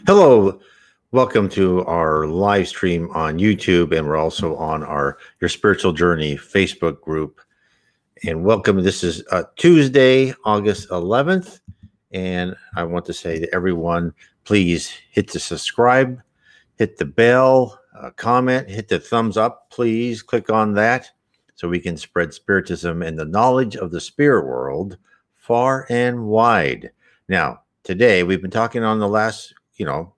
Hello, welcome to our live stream on YouTube, and we're also on our Your Spiritual Journey Facebook group. And welcome. This is uh, Tuesday, August 11th, and I want to say to everyone, please hit the subscribe, hit the bell, uh, comment, hit the thumbs up. Please click on that so we can spread spiritism and the knowledge of the spirit world far and wide. Now, today we've been talking on the last you know,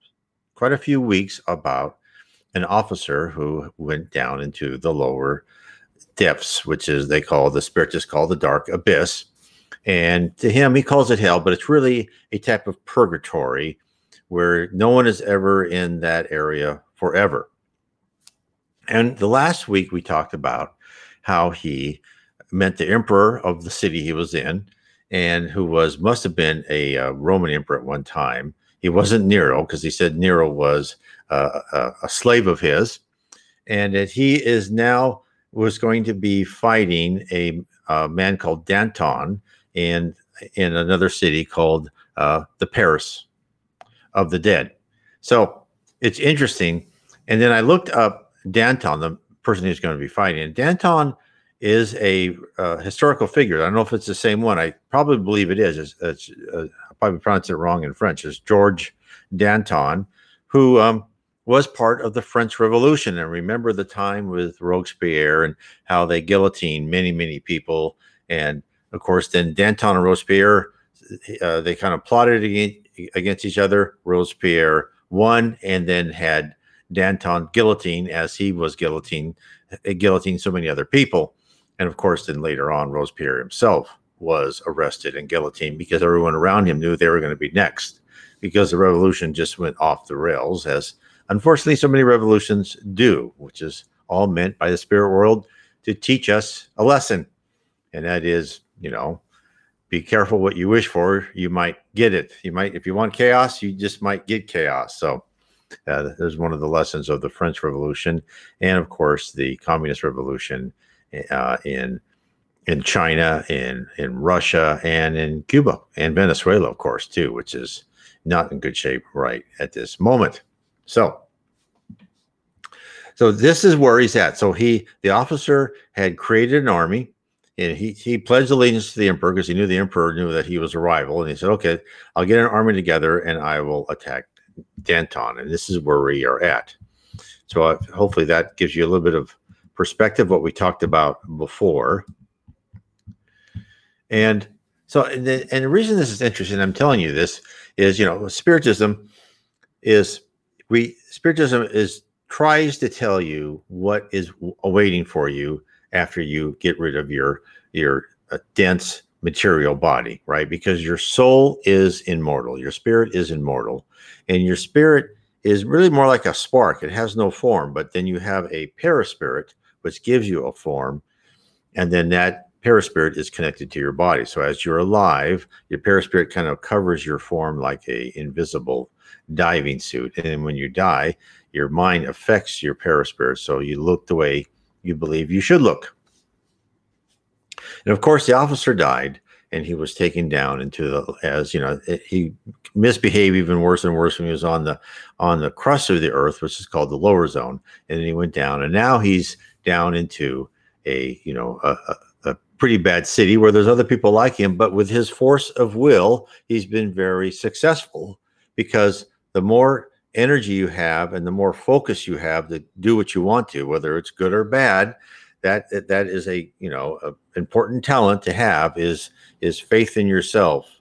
quite a few weeks about an officer who went down into the lower depths, which is they call the spiritists call the dark abyss. And to him, he calls it hell, but it's really a type of purgatory where no one is ever in that area forever. And the last week we talked about how he met the emperor of the city he was in, and who was must have been a uh, Roman emperor at one time, he wasn't Nero because he said Nero was uh, a, a, slave of his, and that he is now was going to be fighting a, a man called Danton in in another city called uh, the Paris of the Dead. So it's interesting. And then I looked up Danton, the person who's going to be fighting. And Danton is a uh, historical figure. I don't know if it's the same one. I probably believe it is. It's, it's uh, probably pronounced it wrong in French. is George Danton, who um, was part of the French Revolution. And remember the time with Robespierre and how they guillotined many, many people. And of course, then Danton and Robespierre, uh, they kind of plotted against each other. Robespierre won and then had Danton guillotine as he was guillotined, guillotined so many other people. And of course, then later on, Robespierre himself was arrested and guillotined because everyone around him knew they were going to be next because the revolution just went off the rails, as unfortunately so many revolutions do, which is all meant by the spirit world to teach us a lesson. And that is, you know, be careful what you wish for. You might get it. You might, if you want chaos, you just might get chaos. So, uh, there's one of the lessons of the French Revolution, and of course the Communist Revolution uh, in in China, in in Russia, and in Cuba and Venezuela, of course, too, which is not in good shape right at this moment. So, so this is where he's at. So he, the officer, had created an army, and he he pledged allegiance to the emperor because he knew the emperor knew that he was a rival, and he said, "Okay, I'll get an army together and I will attack Danton." And this is where we are at. So uh, hopefully that gives you a little bit of perspective what we talked about before. And so, and the, and the reason this is interesting, I'm telling you this, is you know, spiritism is we spiritism is tries to tell you what is awaiting for you after you get rid of your your uh, dense material body, right? Because your soul is immortal, your spirit is immortal, and your spirit is really more like a spark. It has no form, but then you have a perispirit, which gives you a form, and then that perispirit is connected to your body. So as you're alive, your perispirit kind of covers your form like a invisible diving suit. And when you die, your mind affects your perispirit. So you look the way you believe you should look. And of course, the officer died and he was taken down into the as you know he misbehaved even worse and worse when he was on the on the crust of the earth which is called the lower zone and then he went down and now he's down into a you know a, pretty bad city where there's other people like him, but with his force of will, he's been very successful because the more energy you have and the more focus you have to do what you want to, whether it's good or bad, that that is a you know a important talent to have is is faith in yourself,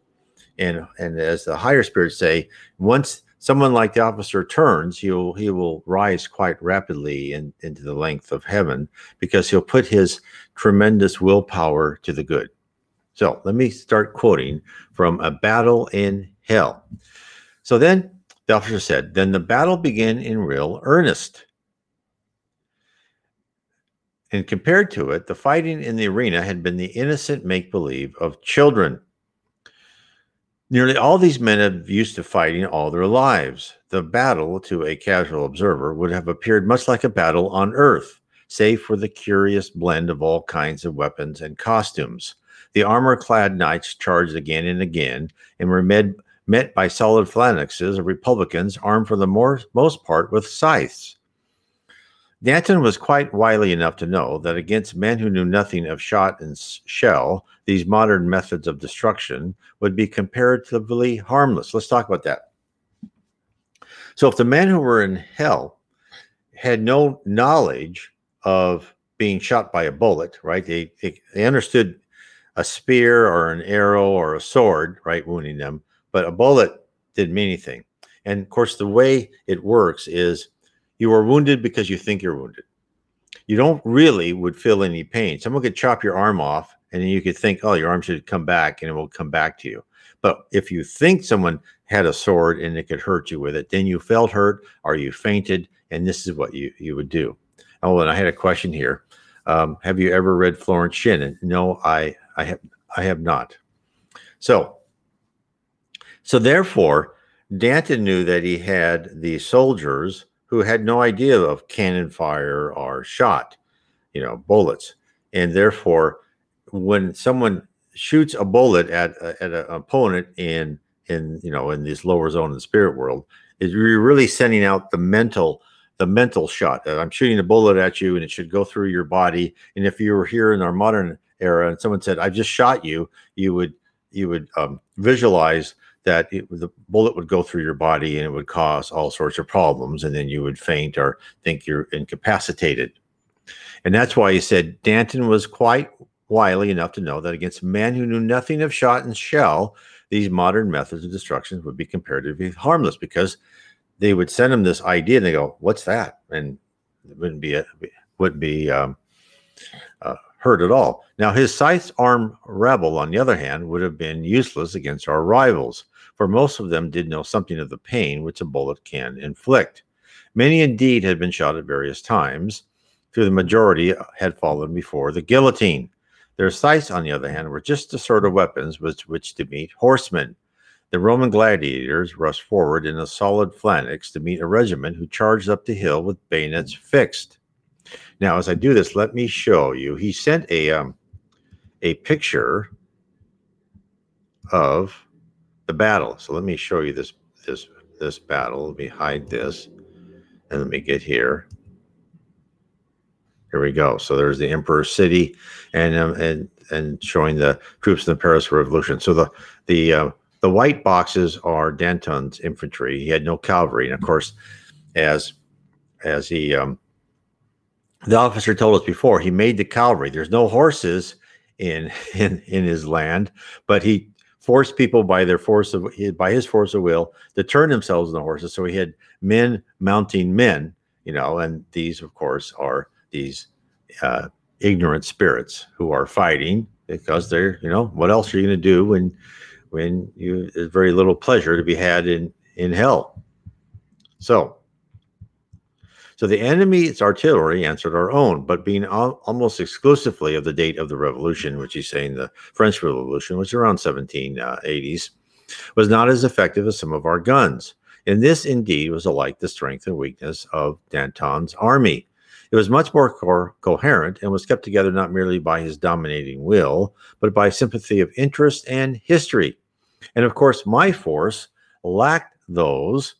and and as the higher spirits say, once someone like the officer turns, he'll he will rise quite rapidly in, into the length of heaven because he'll put his tremendous willpower to the good. So let me start quoting from a battle in hell. So then the officer said, Then the battle began in real earnest. And compared to it, the fighting in the arena had been the innocent make believe of children. Nearly all these men have used to fighting all their lives. The battle, to a casual observer, would have appeared much like a battle on Earth, save for the curious blend of all kinds of weapons and costumes. The armor clad knights charged again and again and were met, met by solid phalanxes of Republicans armed for the more, most part with scythes. Danton was quite wily enough to know that against men who knew nothing of shot and shell, these modern methods of destruction would be comparatively harmless. Let's talk about that. So, if the men who were in hell had no knowledge of being shot by a bullet, right? They, they, they understood a spear or an arrow or a sword, right, wounding them, but a bullet didn't mean anything. And of course, the way it works is you are wounded because you think you're wounded. You don't really would feel any pain. Someone could chop your arm off, and then you could think, oh, your arm should come back, and it will come back to you. But if you think someone had a sword and it could hurt you with it, then you felt hurt or you fainted, and this is what you, you would do. Oh, and I had a question here. Um, have you ever read Florence Shinn? No, I I have I have not. So so therefore, Danton knew that he had the soldiers who had no idea of cannon fire or shot, you know, bullets, and therefore, when someone shoots a bullet at at an opponent in in you know in this lower zone in the spirit world, is you're really sending out the mental the mental shot. I'm shooting a bullet at you, and it should go through your body. And if you were here in our modern era, and someone said, "I just shot you," you would you would um, visualize that it, the bullet would go through your body and it would cause all sorts of problems, and then you would faint or think you're incapacitated. And that's why he said Danton was quite wily enough to know that against men who knew nothing of shot and shell, these modern methods of destruction would be comparatively harmless because they would send him this idea and they go, "What's that?" and it wouldn't be a, wouldn't be um, uh, hurt at all. Now his scythe arm rebel, on the other hand, would have been useless against our rivals, for most of them did know something of the pain which a bullet can inflict. Many indeed had been shot at various times, though the majority had fallen before the guillotine. Their scythes, on the other hand, were just the sort of weapons with which to meet horsemen. The Roman gladiators rushed forward in a solid phalanx to meet a regiment who charged up the hill with bayonets fixed. Now, as I do this, let me show you. He sent a um, a picture of the battle. So let me show you this this this battle. Let me hide this, and let me get here. Here we go. So there's the Emperor's City, and um, and and showing the troops in the Paris Revolution. So the the uh, the white boxes are Danton's infantry. He had no cavalry, and of course, as as he um, the officer told us before, he made the cavalry. There's no horses in in in his land, but he forced people by their force of by his force of will to turn themselves into horses. So he had men mounting men, you know, and these, of course, are these uh, ignorant spirits who are fighting because they're, you know, what else are you going to do when when you there's very little pleasure to be had in in hell. So, so the enemy's artillery answered our own, but being al- almost exclusively of the date of the revolution, which he's saying the French Revolution, was around 1780s, uh, was not as effective as some of our guns. And this indeed was alike the strength and weakness of Danton's army. It was much more co- coherent and was kept together not merely by his dominating will, but by sympathy of interest and history. And of course, my force lacked those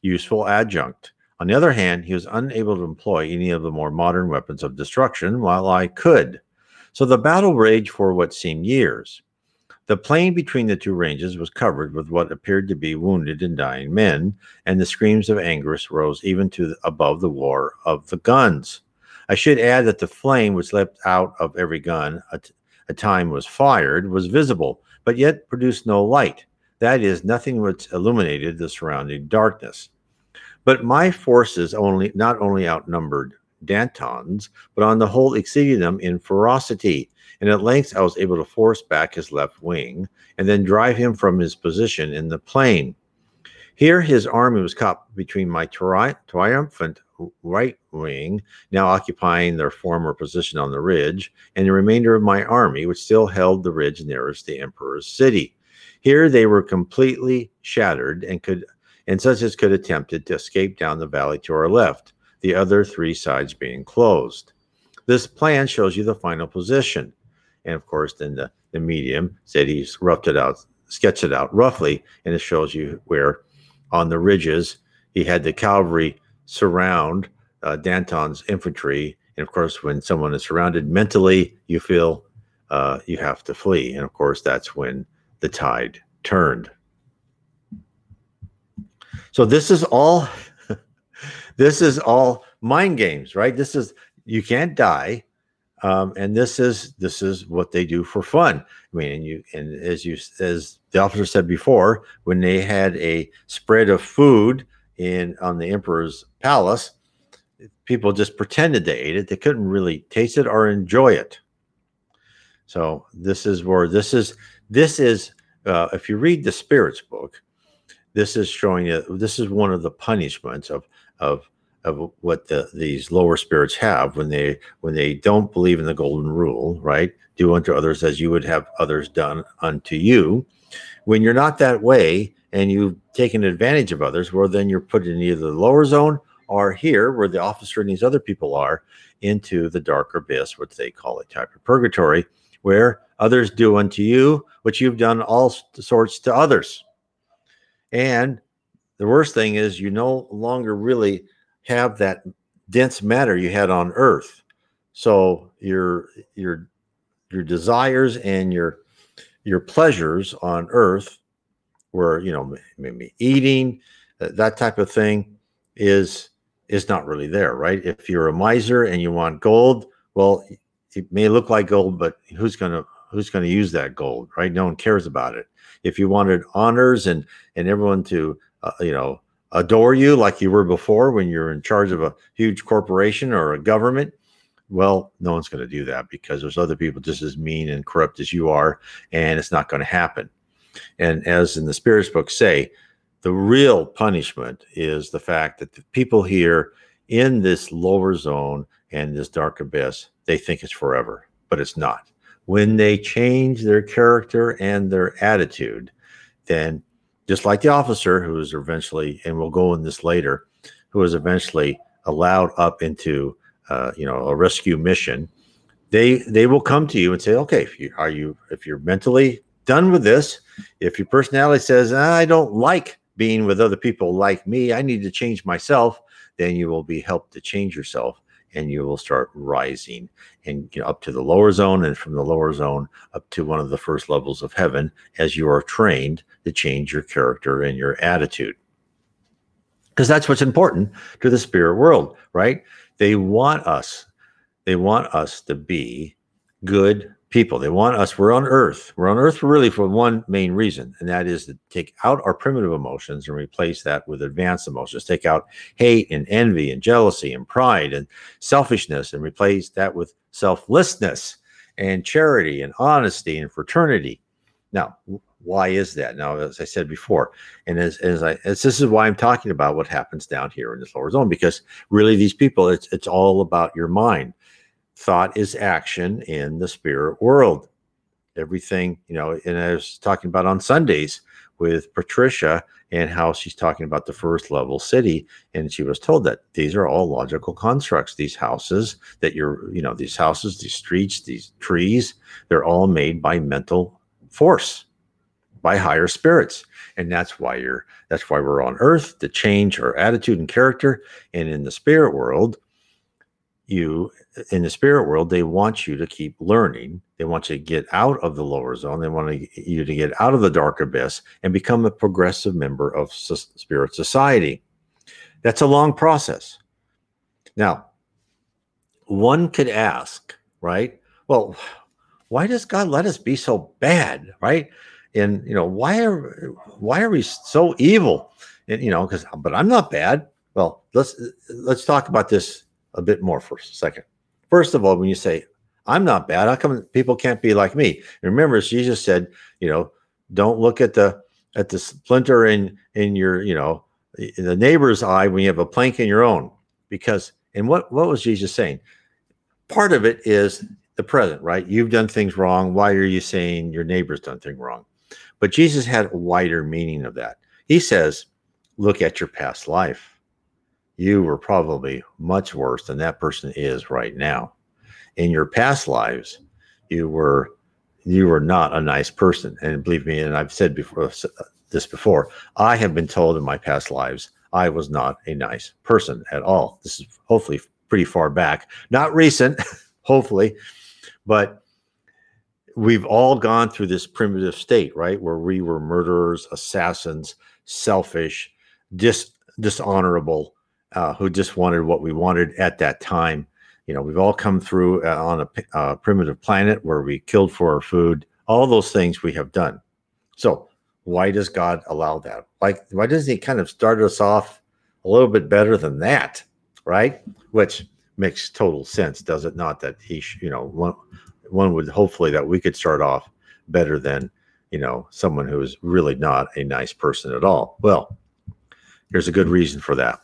useful adjunct. On the other hand, he was unable to employ any of the more modern weapons of destruction, while I could. So the battle raged for what seemed years. The plain between the two ranges was covered with what appeared to be wounded and dying men, and the screams of anguish rose even to the, above the roar of the guns. I should add that the flame which leapt out of every gun at a time was fired was visible, but yet produced no light. That is, nothing which illuminated the surrounding darkness. But my forces only not only outnumbered Danton's, but on the whole exceeded them in ferocity. And at length I was able to force back his left wing and then drive him from his position in the plain. Here his army was caught between my tri- triumphant right wing, now occupying their former position on the ridge, and the remainder of my army, which still held the ridge nearest the emperor's city. Here they were completely shattered and could and such as could attempted to escape down the valley to our left, the other three sides being closed. This plan shows you the final position. And of course, then the, the medium said he's roughed it out sketched it out roughly, and it shows you where on the ridges he had the cavalry surround uh, Danton's infantry. And of course, when someone is surrounded mentally, you feel uh, you have to flee. And of course, that's when the tide turned. So this is all this is all mind games, right? This is you can't die. Um, and this is this is what they do for fun. I mean, and you and as you as the officer said before, when they had a spread of food in on the emperor's palace, people just pretended they ate it. They couldn't really taste it or enjoy it. So this is where this is this is uh, if you read the spirits book, this is showing you this is one of the punishments of of of what the, these lower spirits have when they when they don't believe in the golden rule right? Do unto others as you would have others done unto you. When you're not that way and you've taken advantage of others well then you're put in either the lower zone or here where the officer and these other people are into the dark abyss what they call a type of purgatory where others do unto you what you've done all sorts to others and the worst thing is you no longer really have that dense matter you had on earth. So your your your desires and your your pleasures on earth were you know maybe eating uh, that type of thing is is not really there right? If you're a miser and you want gold well it may look like gold but who's to who's going to use that gold right? No one cares about it if you wanted honors and and everyone to uh, you know adore you like you were before when you're in charge of a huge corporation or a government well no one's going to do that because there's other people just as mean and corrupt as you are and it's not going to happen. And as in the spirits book say the real punishment is the fact that the people here in this lower zone and this dark abyss they think it's forever but it's not when they change their character and their attitude, then just like the officer who was eventually, and we'll go in this later, who was eventually allowed up into, uh, you know, a rescue mission, they they will come to you and say, okay, if you are you if you're mentally done with this, if your personality says I don't like being with other people like me, I need to change myself, then you will be helped to change yourself and you will start rising and you know, up to the lower zone and from the lower zone up to one of the first levels of heaven as you are trained to change your character and your attitude. Because that's what's important to the spirit world right? They want us they want us to be good people. They want us. We're on Earth. We're on Earth really for one main reason, and that is to take out our primitive emotions and replace that with advanced emotions. Take out hate and envy and jealousy and pride and selfishness and replace that with selflessness and charity and honesty and fraternity. Now, why is that? Now, as I said before, and as, as I as this is why I'm talking about what happens down here in this lower zone, because really these people, it's it's all about your mind thought is action in the spirit world. Everything, you know, and I was talking about on Sundays with Patricia and how she's talking about the first level city. And she was told that these are all logical constructs. These houses that you're, you know, these houses, these streets, these trees, they're all made by mental force, by higher spirits. And that's why you're, that's why we're on earth to change our attitude and character. And in the spirit world, you in the spirit world they want you to keep learning. They want you to get out of the lower zone. They want you to get out of the dark abyss and become a progressive member of spirit society. That's a long process. Now one could ask right well why does god let us be so bad right? And you know why are why are we so evil? And you know because but i'm not bad. Well let's let's talk about this a bit more for a second. First of all, when you say, I'm not bad, how come people can't be like me? Remember, Jesus said, you know, don't look at the at the splinter in in your, you know, in the neighbor's eye when you have a plank in your own. Because and what what was Jesus saying? Part of it is the present, right? You've done things wrong. Why are you saying your neighbor's done things wrong? But Jesus had a wider meaning of that. He says, look at your past life you were probably much worse than that person is right now. In your past lives, you were you are not a nice person. And believe me, and I've said before this before, I have been told in my past lives I was not a nice person at all. This is hopefully pretty far back, not recent, hopefully, but we've all gone through this primitive state, right? Where we were murderers, assassins, selfish, dis- dishonorable, uh, who just wanted what we wanted at that time. You know, we've all come through uh, on a uh, primitive planet where we killed for our food. All those things we have done. So, why does God allow that? Like, why doesn't He kind of start us off a little bit better than that, right? Which makes total sense, does it not? That He, sh- you know, one, one would hopefully that we could start off better than, you know, someone who is really not a nice person at all. Well, here's a good reason for that.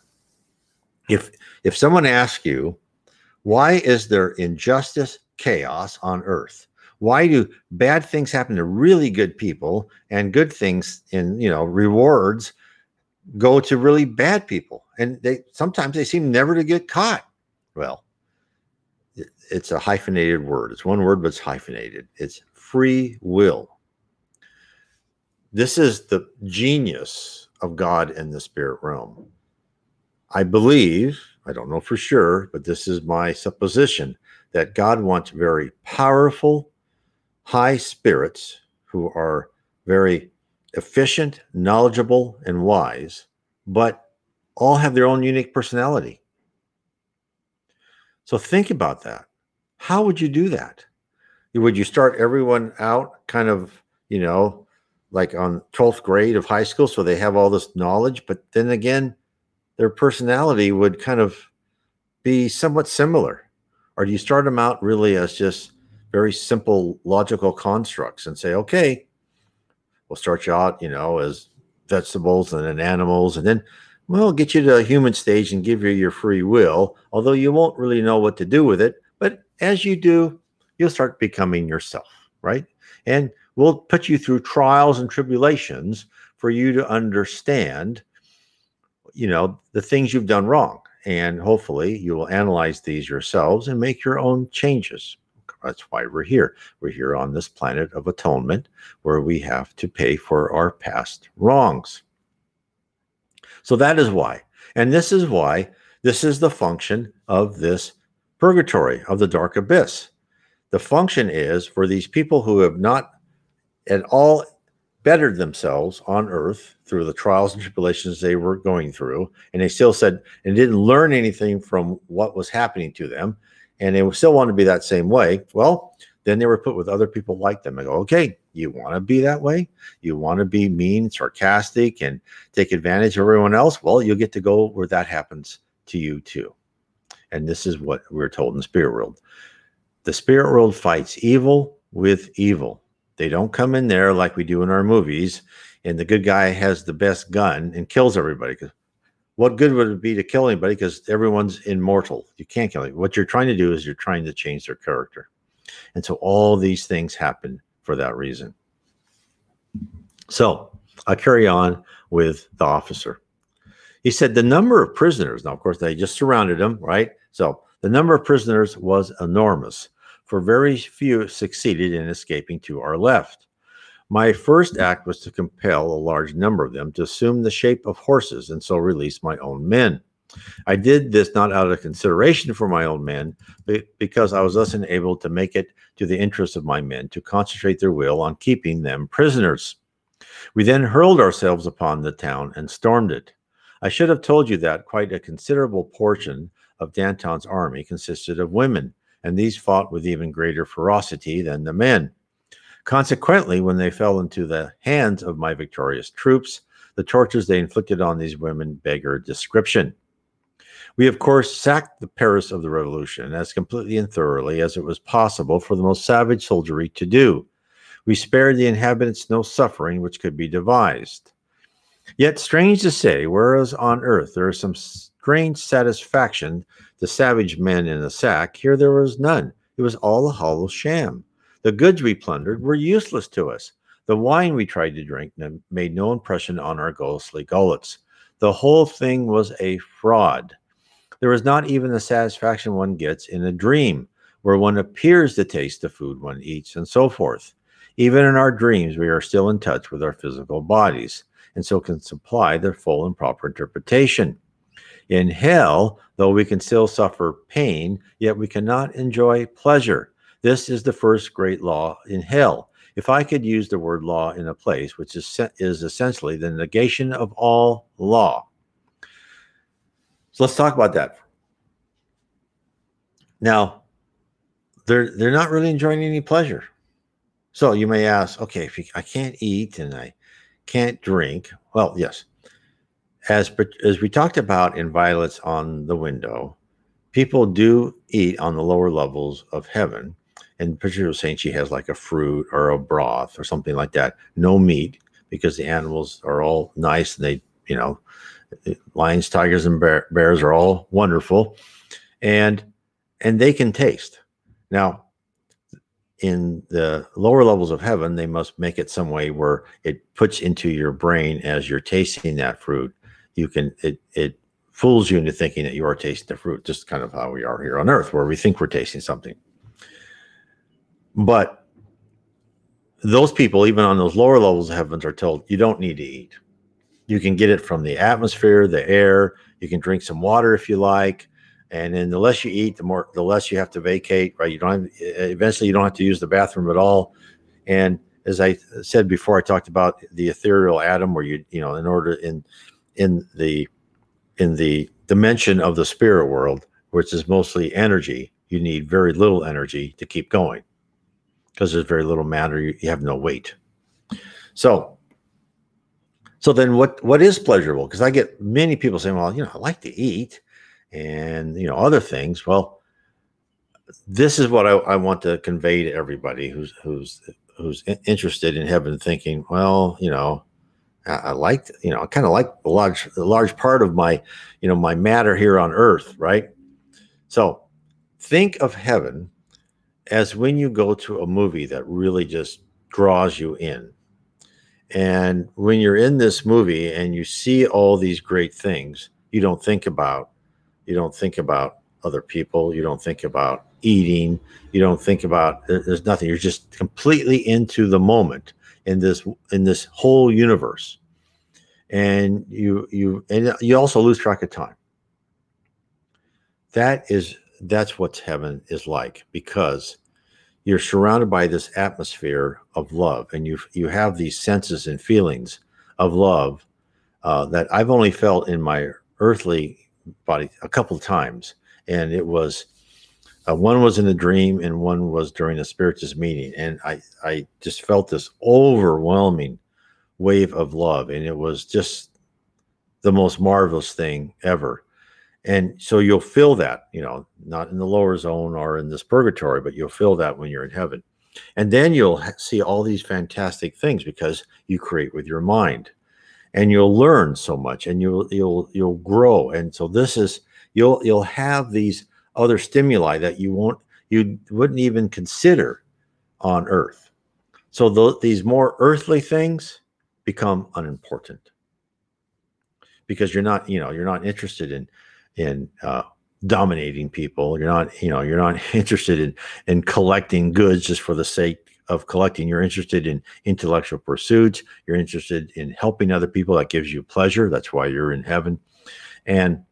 If if someone asks you, why is there injustice, chaos on earth? Why do bad things happen to really good people and good things in, you know, rewards go to really bad people? And they sometimes they seem never to get caught. Well, it's a hyphenated word. It's one word, but it's hyphenated. It's free will. This is the genius of God in the spirit realm. I believe, I don't know for sure, but this is my supposition that God wants very powerful, high spirits who are very efficient, knowledgeable, and wise, but all have their own unique personality. So think about that. How would you do that? Would you start everyone out kind of, you know, like on 12th grade of high school so they have all this knowledge, but then again, their personality would kind of be somewhat similar? Or do you start them out really as just very simple logical constructs and say, okay, we'll start you out, you know, as vegetables and then animals, and then we'll get you to a human stage and give you your free will, although you won't really know what to do with it. But as you do, you'll start becoming yourself, right? And we'll put you through trials and tribulations for you to understand you know the things you've done wrong and hopefully you will analyze these yourselves and make your own changes. That's why we're here. We're here on this planet of atonement where we have to pay for our past wrongs. So that is why and this is why this is the function of this purgatory of the dark abyss. The function is for these people who have not at all bettered themselves on earth through the trials and tribulations they were going through and they still said and didn't learn anything from what was happening to them and they still want to be that same way well then they were put with other people like them. And go okay you want to be that way? You want to be mean sarcastic and take advantage of everyone else? Well you'll get to go where that happens to you too. And this is what we're told in the spirit world. The spirit world fights evil with evil they don't come in there like we do in our movies, and the good guy has the best gun and kills everybody. Because what good would it be to kill anybody? Because everyone's immortal. You can't kill them. What you're trying to do is you're trying to change their character. And so all these things happen for that reason. So I'll carry on with the officer. He said the number of prisoners, now, of course, they just surrounded him, right? So the number of prisoners was enormous for very few succeeded in escaping to our left. My first act was to compel a large number of them to assume the shape of horses and so release my own men. I did this not out of consideration for my own men, but because I was thus enabled to make it to the interest of my men to concentrate their will on keeping them prisoners. We then hurled ourselves upon the town and stormed it. I should have told you that quite a considerable portion of Danton's army consisted of women, and these fought with even greater ferocity than the men. Consequently, when they fell into the hands of my victorious troops, the tortures they inflicted on these women beggar description. We, of course, sacked the Paris of the Revolution as completely and thoroughly as it was possible for the most savage soldiery to do. We spared the inhabitants no suffering which could be devised. Yet, strange to say, whereas on earth there are some strange satisfaction the savage men in the sack, here there was none. It was all a hollow sham. The goods we plundered were useless to us. The wine we tried to drink made no impression on our ghostly gullets. The whole thing was a fraud. There was not even the satisfaction one gets in a dream, where one appears to taste the food one eats, and so forth. Even in our dreams, we are still in touch with our physical bodies and so can supply their full and proper interpretation. In hell, though we can still suffer pain, yet we cannot enjoy pleasure. This is the first great law in hell. If I could use the word law in a place, which is, is essentially the negation of all law. So let's talk about that. Now, they're they're not really enjoying any pleasure. So you may ask, okay, if you, I can't eat and I can't drink, well, yes, as as we talked about in Violets on the Window, people do eat on the lower levels of heaven. And Patricia was saying she has like a fruit or a broth or something like that. No meat because the animals are all nice and they, you know, lions, tigers, and bear, bears are all wonderful, and and they can taste. Now, in the lower levels of heaven, they must make it some way where it puts into your brain as you're tasting that fruit. You can it it fools you into thinking that you are tasting the fruit, just kind of how we are here on earth, where we think we're tasting something. But those people, even on those lower levels of heavens, are told you don't need to eat. You can get it from the atmosphere, the air. You can drink some water if you like. And then the less you eat, the more the less you have to vacate, right? You don't have, eventually you don't have to use the bathroom at all. And as I said before, I talked about the ethereal atom, where you you know, in order in in the in the dimension of the spirit world, which is mostly energy, you need very little energy to keep going because there's very little matter. You, you have no weight. So so then what what is pleasurable? Because I get many people saying, well, you know, I like to eat and you know other things. Well, this is what I, I want to convey to everybody who's who's who's interested in heaven, thinking, well, you know, I, I like, you know, I kind of like a large a large part of my, you know, my matter here on earth, right? So think of heaven as when you go to a movie that really just draws you in and when you're in this movie and you see all these great things, you don't think about you don't think about other people, you don't think about eating, you don't think about there's nothing. You're just completely into the moment in this in this whole universe. And you you and you also lose track of time. That is that's what heaven is like because you're surrounded by this atmosphere of love and you you have these senses and feelings of love uh, that I've only felt in my earthly body a couple of times and it was uh, one was in a dream and one was during a spiritist meeting and I I just felt this overwhelming wave of love and it was just the most marvelous thing ever and so you'll feel that, you know, not in the lower zone or in this purgatory, but you'll feel that when you're in heaven. And then you'll see all these fantastic things because you create with your mind. And you'll learn so much and you'll you'll you'll grow. And so this is you'll you'll have these other stimuli that you won't you wouldn't even consider on earth. So th- these more earthly things become unimportant because you're not, you know, you're not interested in in uh, dominating people. You're not, you know, you're not interested in in collecting goods just for the sake of collecting. You're interested in intellectual pursuits. You're interested in helping other people. That gives you pleasure. That's why you're in heaven, and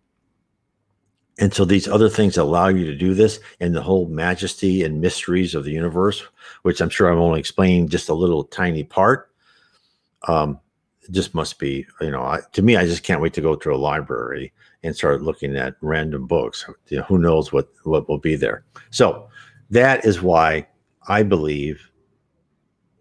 and so these other things allow you to do this, and the whole majesty and mysteries of the universe, which I'm sure I'm only explaining just a little tiny part. Um, just must be, you know, I, to me, I just can't wait to go to a library and start looking at random books. You know, who knows what what will be there? So that is why I believe,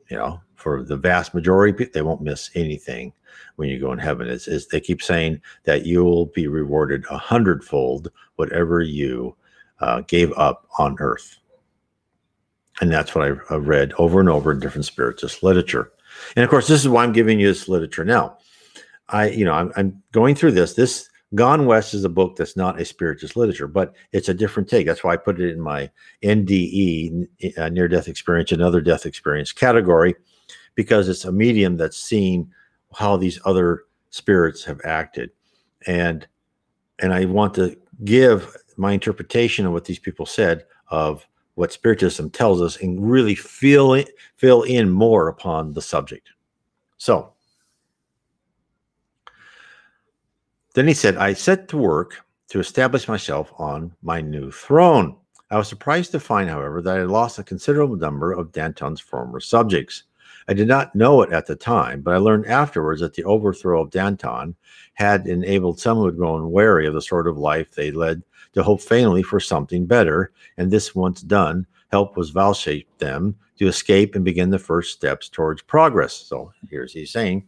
you know, for the vast majority, they won't miss anything when you go in heaven. Is is they keep saying that you will be rewarded a hundredfold whatever you uh, gave up on earth. And that's what I've, read over and over in different spiritist literature. And of course, this is why I'm giving you this literature now. I, you know, I'm, I'm going through this. This Gone West is a book that's not a spiritist literature, but it's a different take. That's why I put it in my NDE, uh, near death experience, and other death experience category, because it's a medium that's seen how these other spirits have acted. And and I want to give my interpretation of what these people said of what Spiritism tells us and really fill fill in more upon the subject. So then he said, I set to work to establish myself on my new throne. I was surprised to find, however, that I lost a considerable number of Danton's former subjects. I did not know it at the time, but I learned afterwards that the overthrow of Danton had enabled some who had grown wary of the sort of life they led to hope faintly for something better, and this once done, help was vouchsafed them to escape and begin the first steps towards progress. So here's he's saying,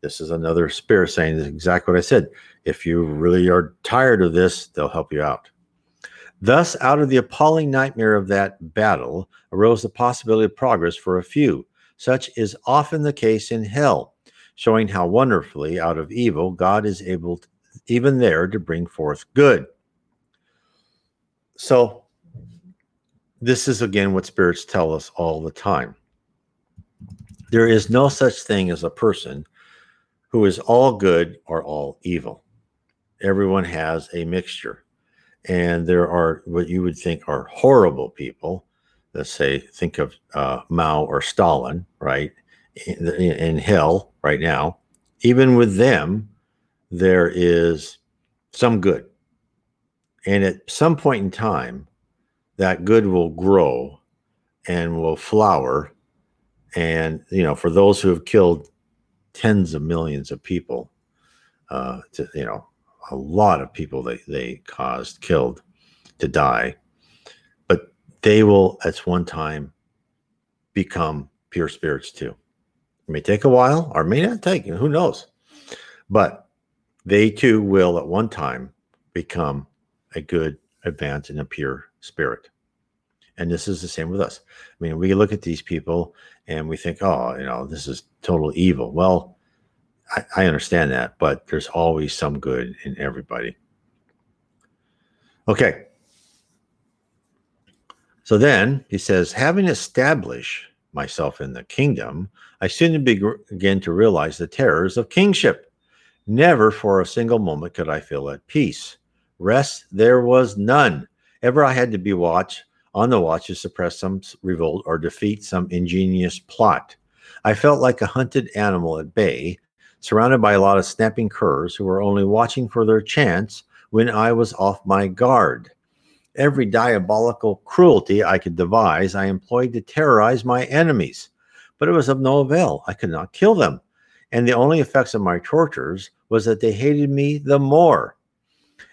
this is another spirit saying exactly what I said. If you really are tired of this, they'll help you out. Thus, out of the appalling nightmare of that battle arose the possibility of progress for a few. Such is often the case in hell, showing how wonderfully out of evil God is able, to, even there, to bring forth good. So, this is again what spirits tell us all the time. There is no such thing as a person who is all good or all evil. Everyone has a mixture. And there are what you would think are horrible people. Let's say, think of uh, Mao or Stalin, right? In, in hell right now. Even with them, there is some good. And at some point in time, that good will grow and will flower. And, you know, for those who have killed tens of millions of people, uh, to, you know, a lot of people they, they caused, killed to die. They will, at one time, become pure spirits too. It may take a while or may not take, who knows? But they too will, at one time, become a good, advanced, and a pure spirit. And this is the same with us. I mean, we look at these people and we think, oh, you know, this is total evil. Well, I, I understand that, but there's always some good in everybody. Okay. So then he says, having established myself in the kingdom, I soon began to realize the terrors of kingship. Never for a single moment could I feel at peace. Rest there was none. Ever I had to be watch on the watch to suppress some revolt or defeat some ingenious plot. I felt like a hunted animal at bay, surrounded by a lot of snapping curs who were only watching for their chance when I was off my guard. Every diabolical cruelty I could devise, I employed to terrorize my enemies, but it was of no avail. I could not kill them. And the only effects of my tortures was that they hated me the more.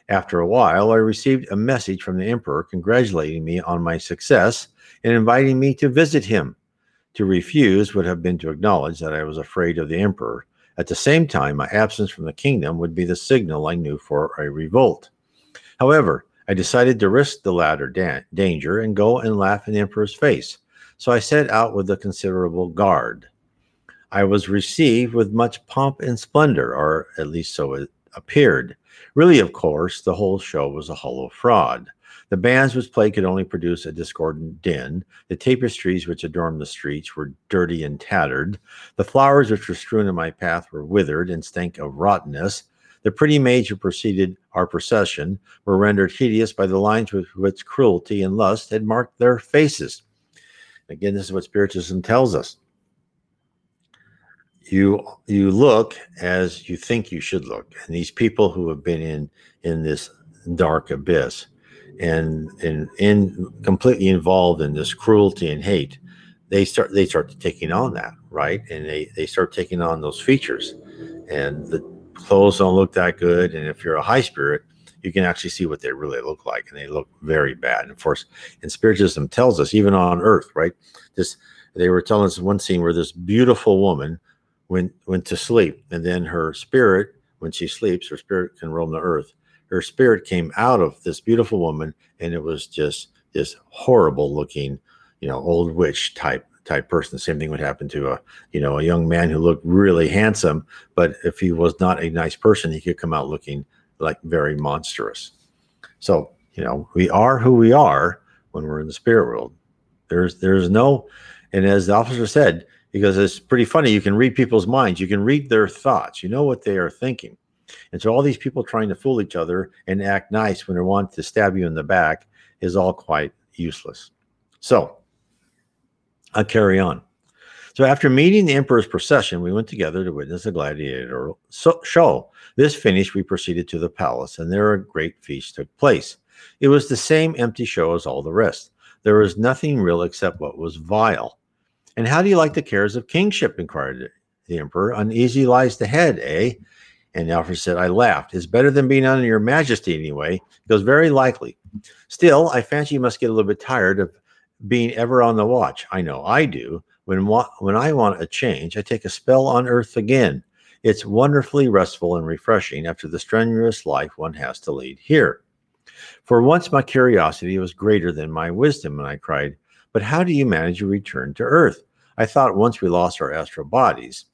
After a while, I received a message from the emperor congratulating me on my success and inviting me to visit him. To refuse would have been to acknowledge that I was afraid of the emperor at the same time, my absence from the kingdom would be the signal I knew for a revolt. However, I decided to risk the latter da- danger and go and laugh in the emperor's face. So I set out with a considerable guard. I was received with much pomp and splendor, or at least so it appeared. Really, of course, the whole show was a hollow fraud. The bands which played could only produce a discordant din. The tapestries which adorned the streets were dirty and tattered. The flowers which were strewn in my path were withered and stank of rottenness. The pretty maids who preceded our procession were rendered hideous by the lines with which cruelty and lust had marked their faces. Again, this is what Spiritism tells us. You you look as you think you should look, and these people who have been in in this dark abyss and and in completely involved in this cruelty and hate, they start they start taking on that right, and they they start taking on those features, and the clothes don't look that good, and if you're a high spirit, you can actually see what they really look like, and they look very bad. And of course, and spiritism tells us even on Earth, right? This they were telling us one scene where this beautiful woman went went to sleep, and then her spirit, when she sleeps, her spirit can roam the earth her spirit came out of this beautiful woman, and it was just this horrible looking, you know, old witch type type person. The same thing would happen to a, you know, a young man who looked really handsome, but if he was not a nice person, he could come out looking like very monstrous. So, you know, we are who we are when we're in the spirit world. There's there's no, and as the officer said, because it's pretty funny, you can read people's minds, you can read their thoughts, you know what they are thinking. And so all these people trying to fool each other and act nice when they want to stab you in the back is all quite useless. So I'll carry on. So after meeting the emperor's procession, we went together to witness a gladiator show. This finished, we proceeded to the palace, and there a great feast took place. It was the same empty show as all the rest. There was nothing real except what was vile. And how do you like the cares of kingship? inquired the emperor. Uneasy lies the head, eh? And Alfred said, I laughed. It's better than being under your majesty anyway. It goes very likely. Still, I fancy you must get a little bit tired of being ever on the watch. I know I do. When, when I want a change, I take a spell on earth again. It's wonderfully restful and refreshing after the strenuous life one has to lead here. For once, my curiosity was greater than my wisdom, and I cried, But how do you manage to return to earth? I thought once we lost our astral bodies.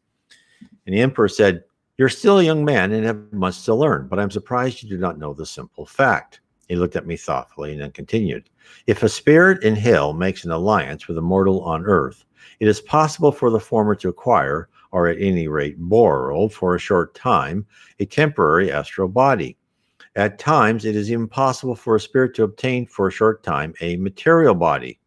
And the emperor said, You're still a young man and have much to learn, but I'm surprised you do not know the simple fact. He looked at me thoughtfully and then continued If a spirit in hell makes an alliance with a mortal on earth, it is possible for the former to acquire, or at any rate borrow, for a short time, a temporary astral body. At times, it is even possible for a spirit to obtain for a short time a material body.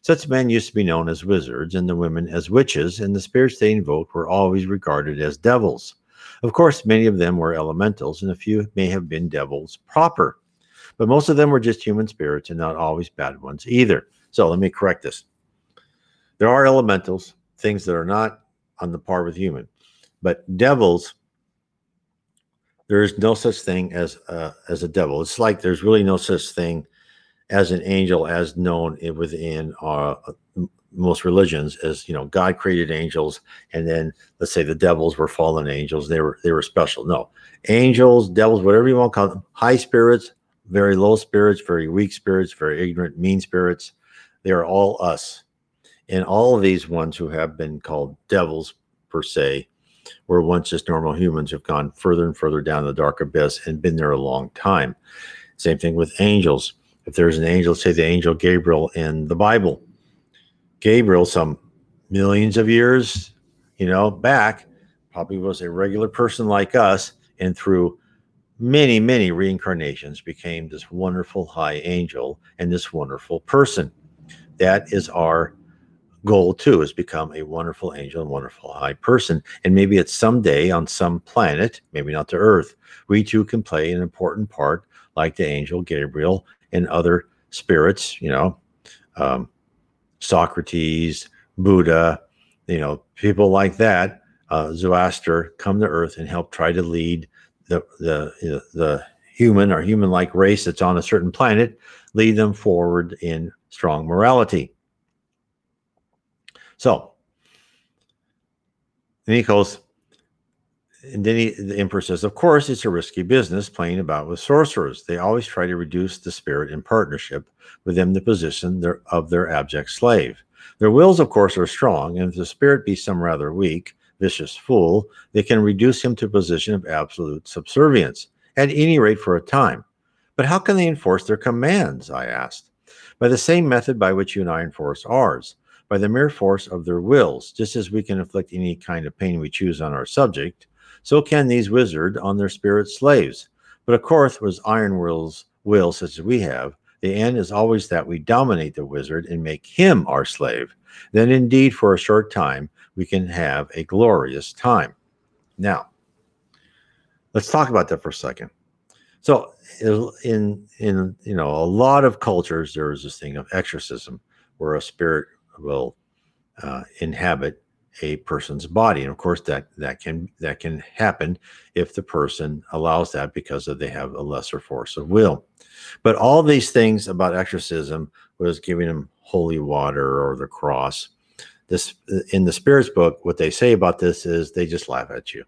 Such men used to be known as wizards, and the women as witches, and the spirits they invoked were always regarded as devils. Of course, many of them were elementals, and a few may have been devils proper. But most of them were just human spirits and not always bad ones either. So let me correct this. There are elementals, things that are not on the par with human, but devils. There is no such thing as a, as a devil. It's like there's really no such thing as an angel as known within our uh, most religions as you know god created angels and then let's say the devils were fallen angels they were they were special no angels devils whatever you want to call them high spirits very low spirits very weak spirits very ignorant mean spirits. They are all us. And all of these ones who have been called devils per se were once just normal humans who've gone further and further down the dark abyss and been there a long time. Same thing with angels. If there's an angel, say the angel Gabriel in the Bible, Gabriel, some millions of years, you know, back, probably was a regular person like us, and through many, many reincarnations became this wonderful high angel and this wonderful person. That is our goal too, is become a wonderful angel and wonderful high person. And maybe it's someday on some planet, maybe not to Earth, we too can play an important part like the angel Gabriel and other spirits, you know, um, Socrates, Buddha, you know, people like that, uh, Zoroaster come to Earth and help try to lead the the the human or human-like race that's on a certain planet, lead them forward in strong morality. So, Nikos and then he, the emperor says, Of course, it's a risky business playing about with sorcerers. They always try to reduce the spirit in partnership with them the position their, of their abject slave. Their wills, of course, are strong, and if the spirit be some rather weak, vicious fool, they can reduce him to a position of absolute subservience, at any rate for a time. But how can they enforce their commands? I asked. By the same method by which you and I enforce ours, by the mere force of their wills, just as we can inflict any kind of pain we choose on our subject so can these wizards on their spirit slaves. But of course, with iron will's will such as we have, the end is always that we dominate the wizard and make him our slave. Then indeed, for a short time, we can have a glorious time. Now, let's talk about that for a second. So, in in you know a lot of cultures, there is this thing of exorcism, where a spirit will uh, inhabit a person's body and of course that that can that can happen if the person allows that because of they have a lesser force of will but all these things about exorcism was giving them holy water or the cross this in the spirits book what they say about this is they just laugh at you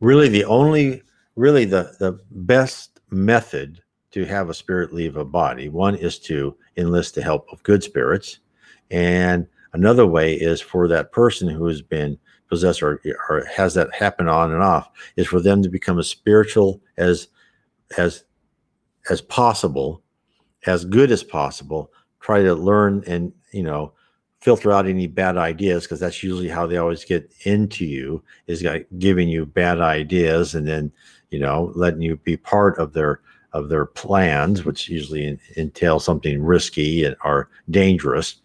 really the only really the the best method to have a spirit leave a body one is to enlist the help of good spirits and Another way is for that person who has been possessed or, or has that happen on and off is for them to become as spiritual as as as possible, as good as possible. Try to learn and you know filter out any bad ideas because that's usually how they always get into you is like giving you bad ideas and then you know letting you be part of their of their plans, which usually entail something risky and are dangerous.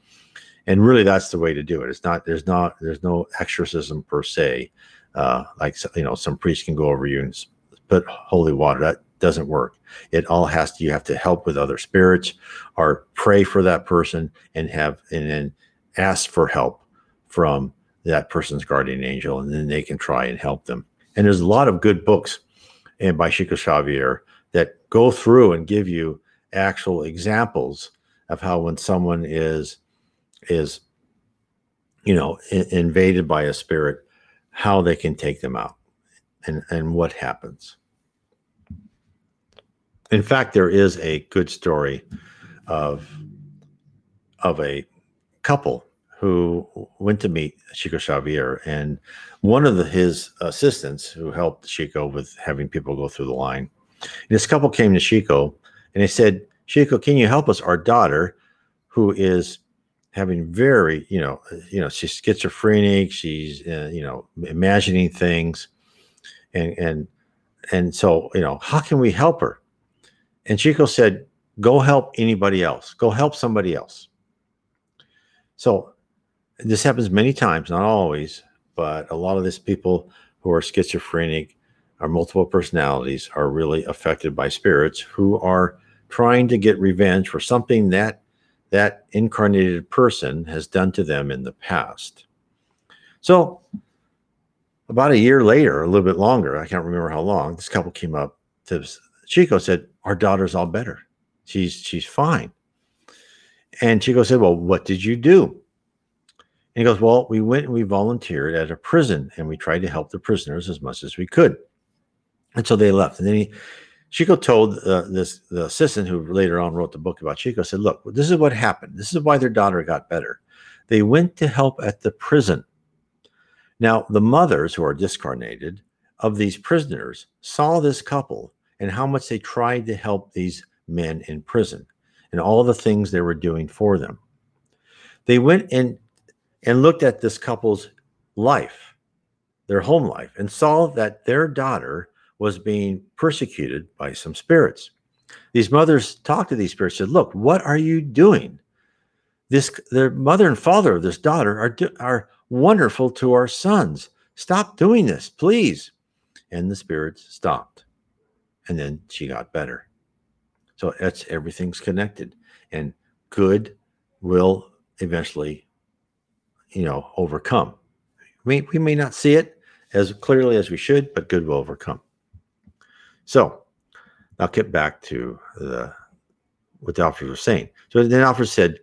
And really, that's the way to do it. It's not there's not there's no exorcism per se, uh, like you know some priest can go over you and put holy water. That doesn't work. It all has to you have to help with other spirits or pray for that person and have and then ask for help from that person's guardian angel, and then they can try and help them. And there's a lot of good books and by Chico Xavier that go through and give you actual examples of how when someone is is you know in, invaded by a spirit how they can take them out and and what happens in fact there is a good story of of a couple who went to meet Chico Xavier, and one of the, his assistants who helped Chico with having people go through the line. And this couple came to Chico and they said, Chico, can you help us? Our daughter, who is having very, you know, you know, she's schizophrenic. She's, uh, you know, imagining things, and and and so, you know, how can we help her? And Chico said, "Go help anybody else. Go help somebody else." So this happens many times, not always, but a lot of these people who are schizophrenic or multiple personalities are really affected by spirits who are trying to get revenge for something that that incarnated person has done to them in the past. So about a year later, a little bit longer, I can't remember how long, this couple came up to Chico said, Our daughter's all better. She's she's fine. And Chico said, Well, what did you do? And he goes, Well, we went and we volunteered at a prison and we tried to help the prisoners as much as we could. And so they left. And then he, Chico told uh, this the assistant who later on wrote the book about Chico said, "Look, this is what happened. This is why their daughter got better. They went to help at the prison. Now, the mothers who are discarnated of these prisoners saw this couple and how much they tried to help these men in prison and all the things they were doing for them. They went and and looked at this couple's life, their home life, and saw that their daughter was being persecuted by some spirits. These mothers talked to these spirits, said, Look, what are you doing? This the mother and father of this daughter are, are wonderful to our sons. Stop doing this, please. And the spirits stopped. And then she got better. So that's everything's connected. And good will eventually you know, overcome. We, we may not see it as clearly as we should, but good will overcome. So I'll get back to the what the officers were saying. So the officer said,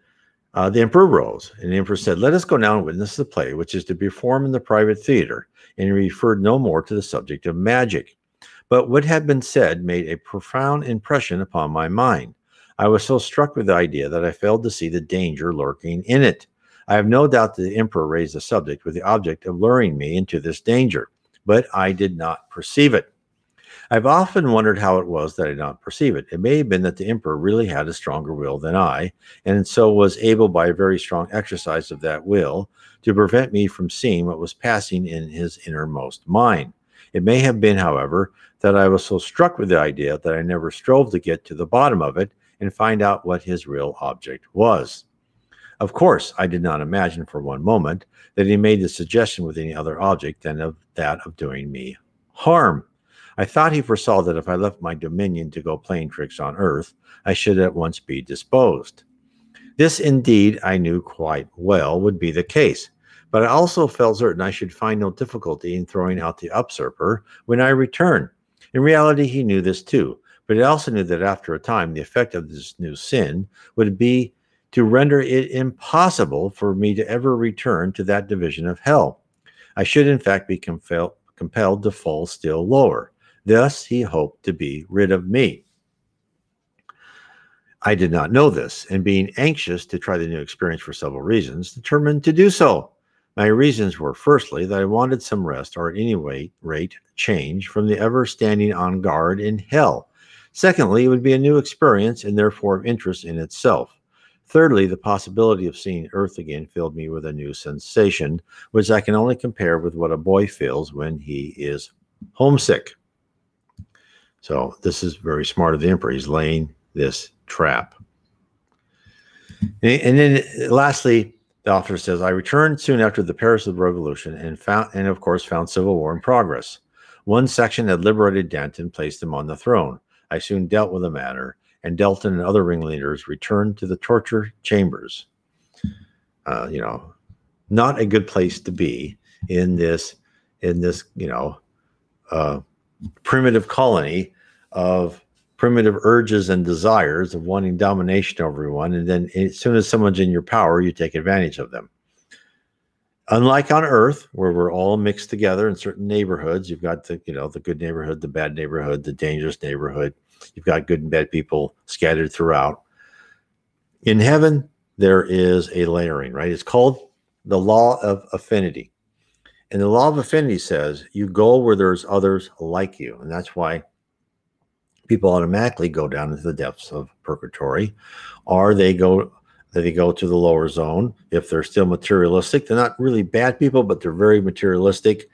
uh, the emperor rose, and the emperor said, Let us go now and witness the play, which is to be performed in the private theater. And he referred no more to the subject of magic. But what had been said made a profound impression upon my mind. I was so struck with the idea that I failed to see the danger lurking in it. I have no doubt that the emperor raised the subject with the object of luring me into this danger, but I did not perceive it. I've often wondered how it was that I did not perceive it. It may have been that the emperor really had a stronger will than I, and so was able, by a very strong exercise of that will, to prevent me from seeing what was passing in his innermost mind. It may have been, however, that I was so struck with the idea that I never strove to get to the bottom of it and find out what his real object was. Of course, I did not imagine for one moment that he made the suggestion with any other object than of that of doing me harm. I thought he foresaw that if I left my dominion to go playing tricks on earth, I should at once be disposed. This indeed I knew quite well would be the case, but I also felt certain I should find no difficulty in throwing out the usurper when I returned. In reality, he knew this too, but he also knew that after a time the effect of this new sin would be to render it impossible for me to ever return to that division of hell. I should, in fact, be compelled, compelled to fall still lower. Thus, he hoped to be rid of me. I did not know this, and being anxious to try the new experience for several reasons, determined to do so. My reasons were firstly that I wanted some rest or at any rate change from the ever standing on guard in hell. Secondly, it would be a new experience and therefore of interest in itself. Thirdly, the possibility of seeing Earth again filled me with a new sensation, which I can only compare with what a boy feels when he is homesick. So this is very smart of the emperor. He's laying this trap. And, and then lastly, the author says, I returned soon after the Paris of Revolution and found and of course found civil war in progress. One section had liberated Dent and placed him on the throne. I soon dealt with the matter, and Delton and other ringleaders returned to the torture chambers. Uh, you know, not a good place to be in this in this you know uh, primitive colony of primitive urges and desires of wanting domination over everyone. And then as soon as someone's in your power, you take advantage of them. Unlike on Earth, where we're all mixed together in certain neighborhoods, you've got the, you know, the good neighborhood, the bad neighborhood, the dangerous neighborhood. You've got good and bad people scattered throughout. In heaven, there is a layering, right? It's called the law of affinity. And the law of affinity says you go where there's others like you. And that's why people automatically go down into the depths of purgatory, or they go they go to the lower zone. If they're still materialistic, they're not really bad people, but they're very materialistic.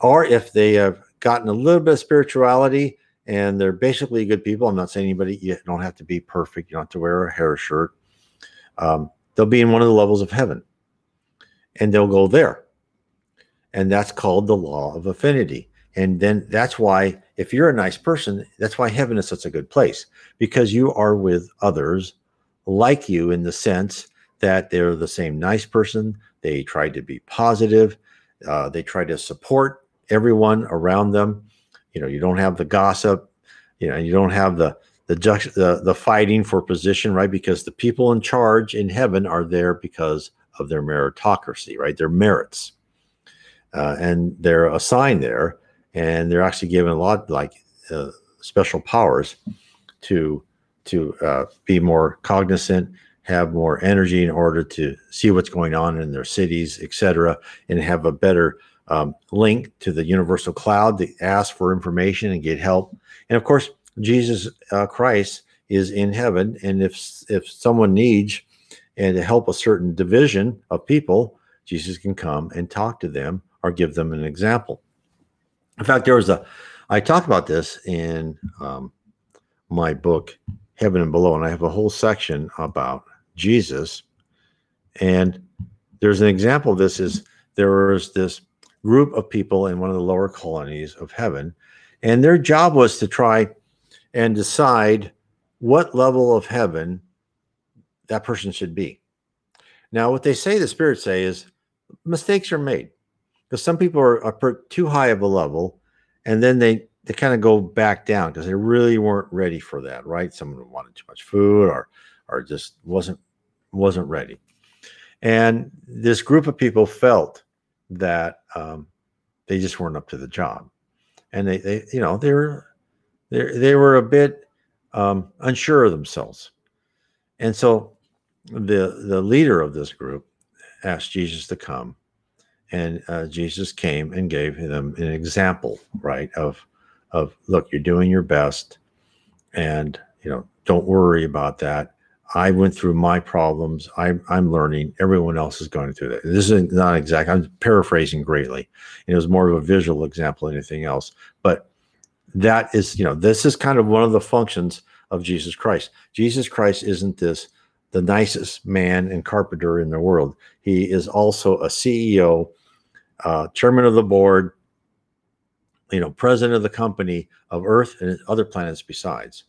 Or if they have gotten a little bit of spirituality and they're basically good people. I'm not saying anybody you don't have to be perfect. You don't have to wear a hair shirt. Um, they'll be in one of the levels of heaven, and they'll go there, and that's called the law of affinity. And then that's why, if you're a nice person, that's why heaven is such a good place because you are with others like you in the sense that they're the same nice person. They try to be positive. Uh, they try to support everyone around them. You know, you don't have the gossip. You know, you don't have the the the, the fighting for position, right? Because the people in charge in heaven are there because of their meritocracy, right? Their merits, uh, and they're assigned there and they're actually given a lot like uh, special powers to to uh, be more cognizant have more energy in order to see what's going on in their cities etc and have a better um, link to the universal cloud to ask for information and get help. And of course jesus uh, christ is in heaven and if if someone needs and to help a certain division of people jesus can come and talk to them or give them an example in fact, there was a, I talk about this in um, my book, Heaven and Below, and I have a whole section about Jesus. And there's an example of this is there was this group of people in one of the lower colonies of heaven, and their job was to try and decide what level of heaven that person should be. Now, what they say, the spirits say, is mistakes are made because some people are, are too high of a level and then they they kind of go back down because they really weren't ready for that right? Someone wanted too much food or or just wasn't wasn't ready. And this group of people felt that um, they just weren't up to the job. And they, they you know they were they, they were a bit um, unsure of themselves. And so the the leader of this group asked jesus to come and uh, Jesus came and gave them an example, right? Of of look, you're doing your best, and you know, don't worry about that. I went through my problems. I'm I'm learning. Everyone else is going through that. This is not exact. I'm paraphrasing greatly. It was more of a visual example than anything else. But that is, you know, this is kind of one of the functions of Jesus Christ. Jesus Christ isn't this the nicest man and carpenter in the world. He is also a CEO uh, chairman of the board, you know, president of the company of Earth and other planets besides.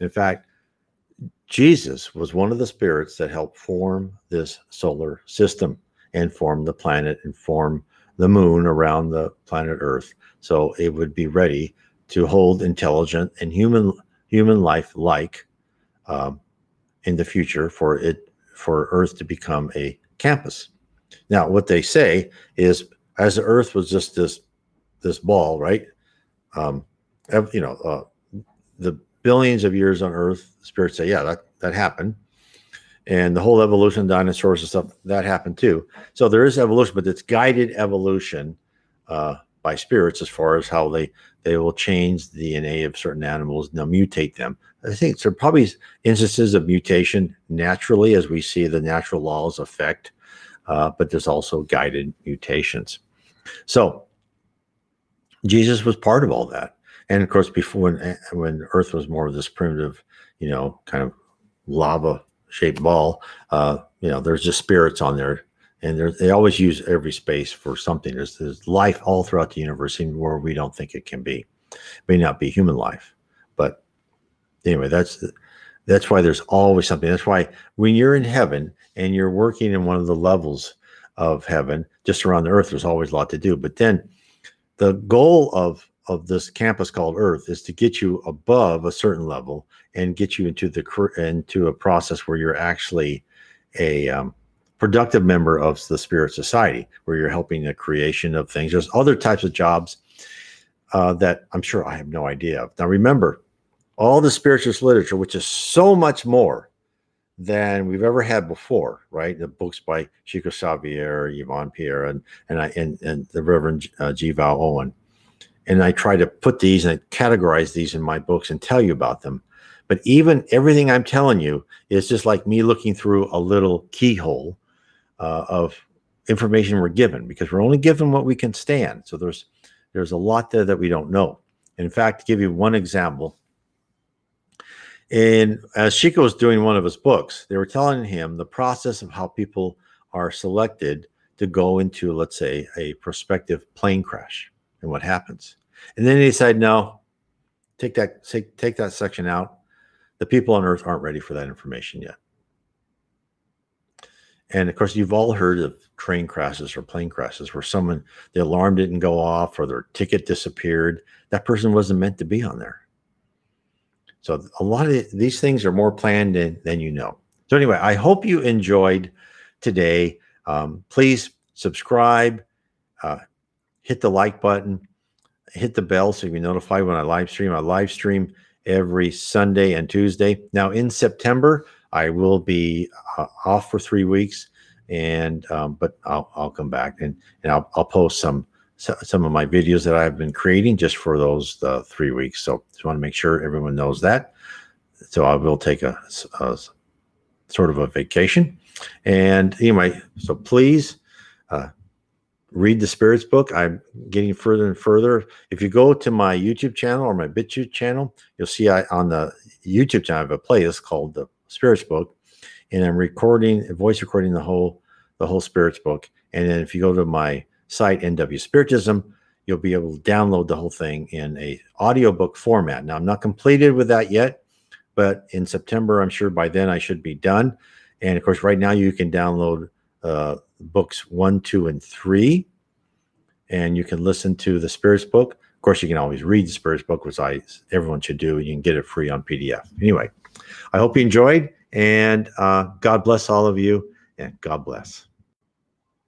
In fact, Jesus was one of the spirits that helped form this solar system and form the planet and form the moon around the planet Earth. So it would be ready to hold intelligent and human human life like um, in the future for it for Earth to become a campus. Now, what they say is as the Earth was just this this ball, right? Um, you know, uh, the billions of years on Earth, spirits say, yeah, that that happened, and the whole evolution, dinosaurs and stuff, that happened too. So there is evolution, but it's guided evolution uh, by spirits as far as how they they will change the DNA of certain animals and they'll mutate them. I think there are probably instances of mutation naturally as we see the natural laws affect, uh, but there's also guided mutations. So Jesus was part of all that. And of course, before when when Earth was more of this primitive, you know, kind of lava shaped ball, uh, you know, there's just spirits on there, and they always use every space for something. There's, there's life all throughout the universe, where we don't think it can be. It may not be human life, but anyway, that's that's why there's always something. That's why when you're in heaven and you're working in one of the levels of heaven, just around the earth, there's always a lot to do. But then the goal of of this campus called Earth is to get you above a certain level and get you into the into a process where you're actually a um, productive member of the spirit society, where you're helping the creation of things. There's other types of jobs uh, that I'm sure I have no idea of. Now, remember, all the spiritualist literature, which is so much more than we've ever had before, right? The books by Chico Xavier, Yvonne Pereira, and and I and, and the Reverend uh, G. Vale Owen. And I try to put these and categorize these in my books and tell you about them. But even everything I'm telling you is just like me looking through a little keyhole uh, of information we're given because we're only given what we can stand. So there's there's a lot there that we don't know. in fact, to give you one example, and as Chico was doing one of his books, they were telling him the process of how people are selected to go into, let's say, a prospective plane crash and what happens. And then he decided, no, take that take, take that section out. The people on Earth aren't ready for that information yet. And of course, you've all heard of train crashes or plane crashes where someone the alarm didn't go off or their ticket disappeared. That person wasn't meant to be on there. So a lot of these things are more planned than, than you know. So anyway, I hope you enjoyed today. Um, please subscribe, uh, hit the like button, hit the bell so you can notify when I live stream. I live stream every Sunday and Tuesday. Now in September, I will be uh, off for three weeks, and um, but I'll, I'll come back and and I'll, I'll post some some of my videos that I've been creating just for those uh, three weeks. So just want to make sure everyone knows that. So I will take a, a sort of a vacation. And anyway, so please uh, read the Spirits book. I'm getting further and further. If you go to my YouTube channel or my BitChute channel, you'll see I on the YouTube channel I have a playlist called the Spirits book, and I'm recording, voice recording the whole the whole Spirits book. And then if you go to my site NW Spiritism, you'll be able to download the whole thing in a audiobook format. Now I'm not completed with that yet, but in September, I'm sure by then I should be done. And of course, right now you can download uh, books one, two, and three, and you can listen to the Spirits book. Of course, you can always read the Spirits book, which I everyone should do. And you can get it free on PDF. Anyway, I hope you enjoyed, and uh, God bless all of you, and God bless.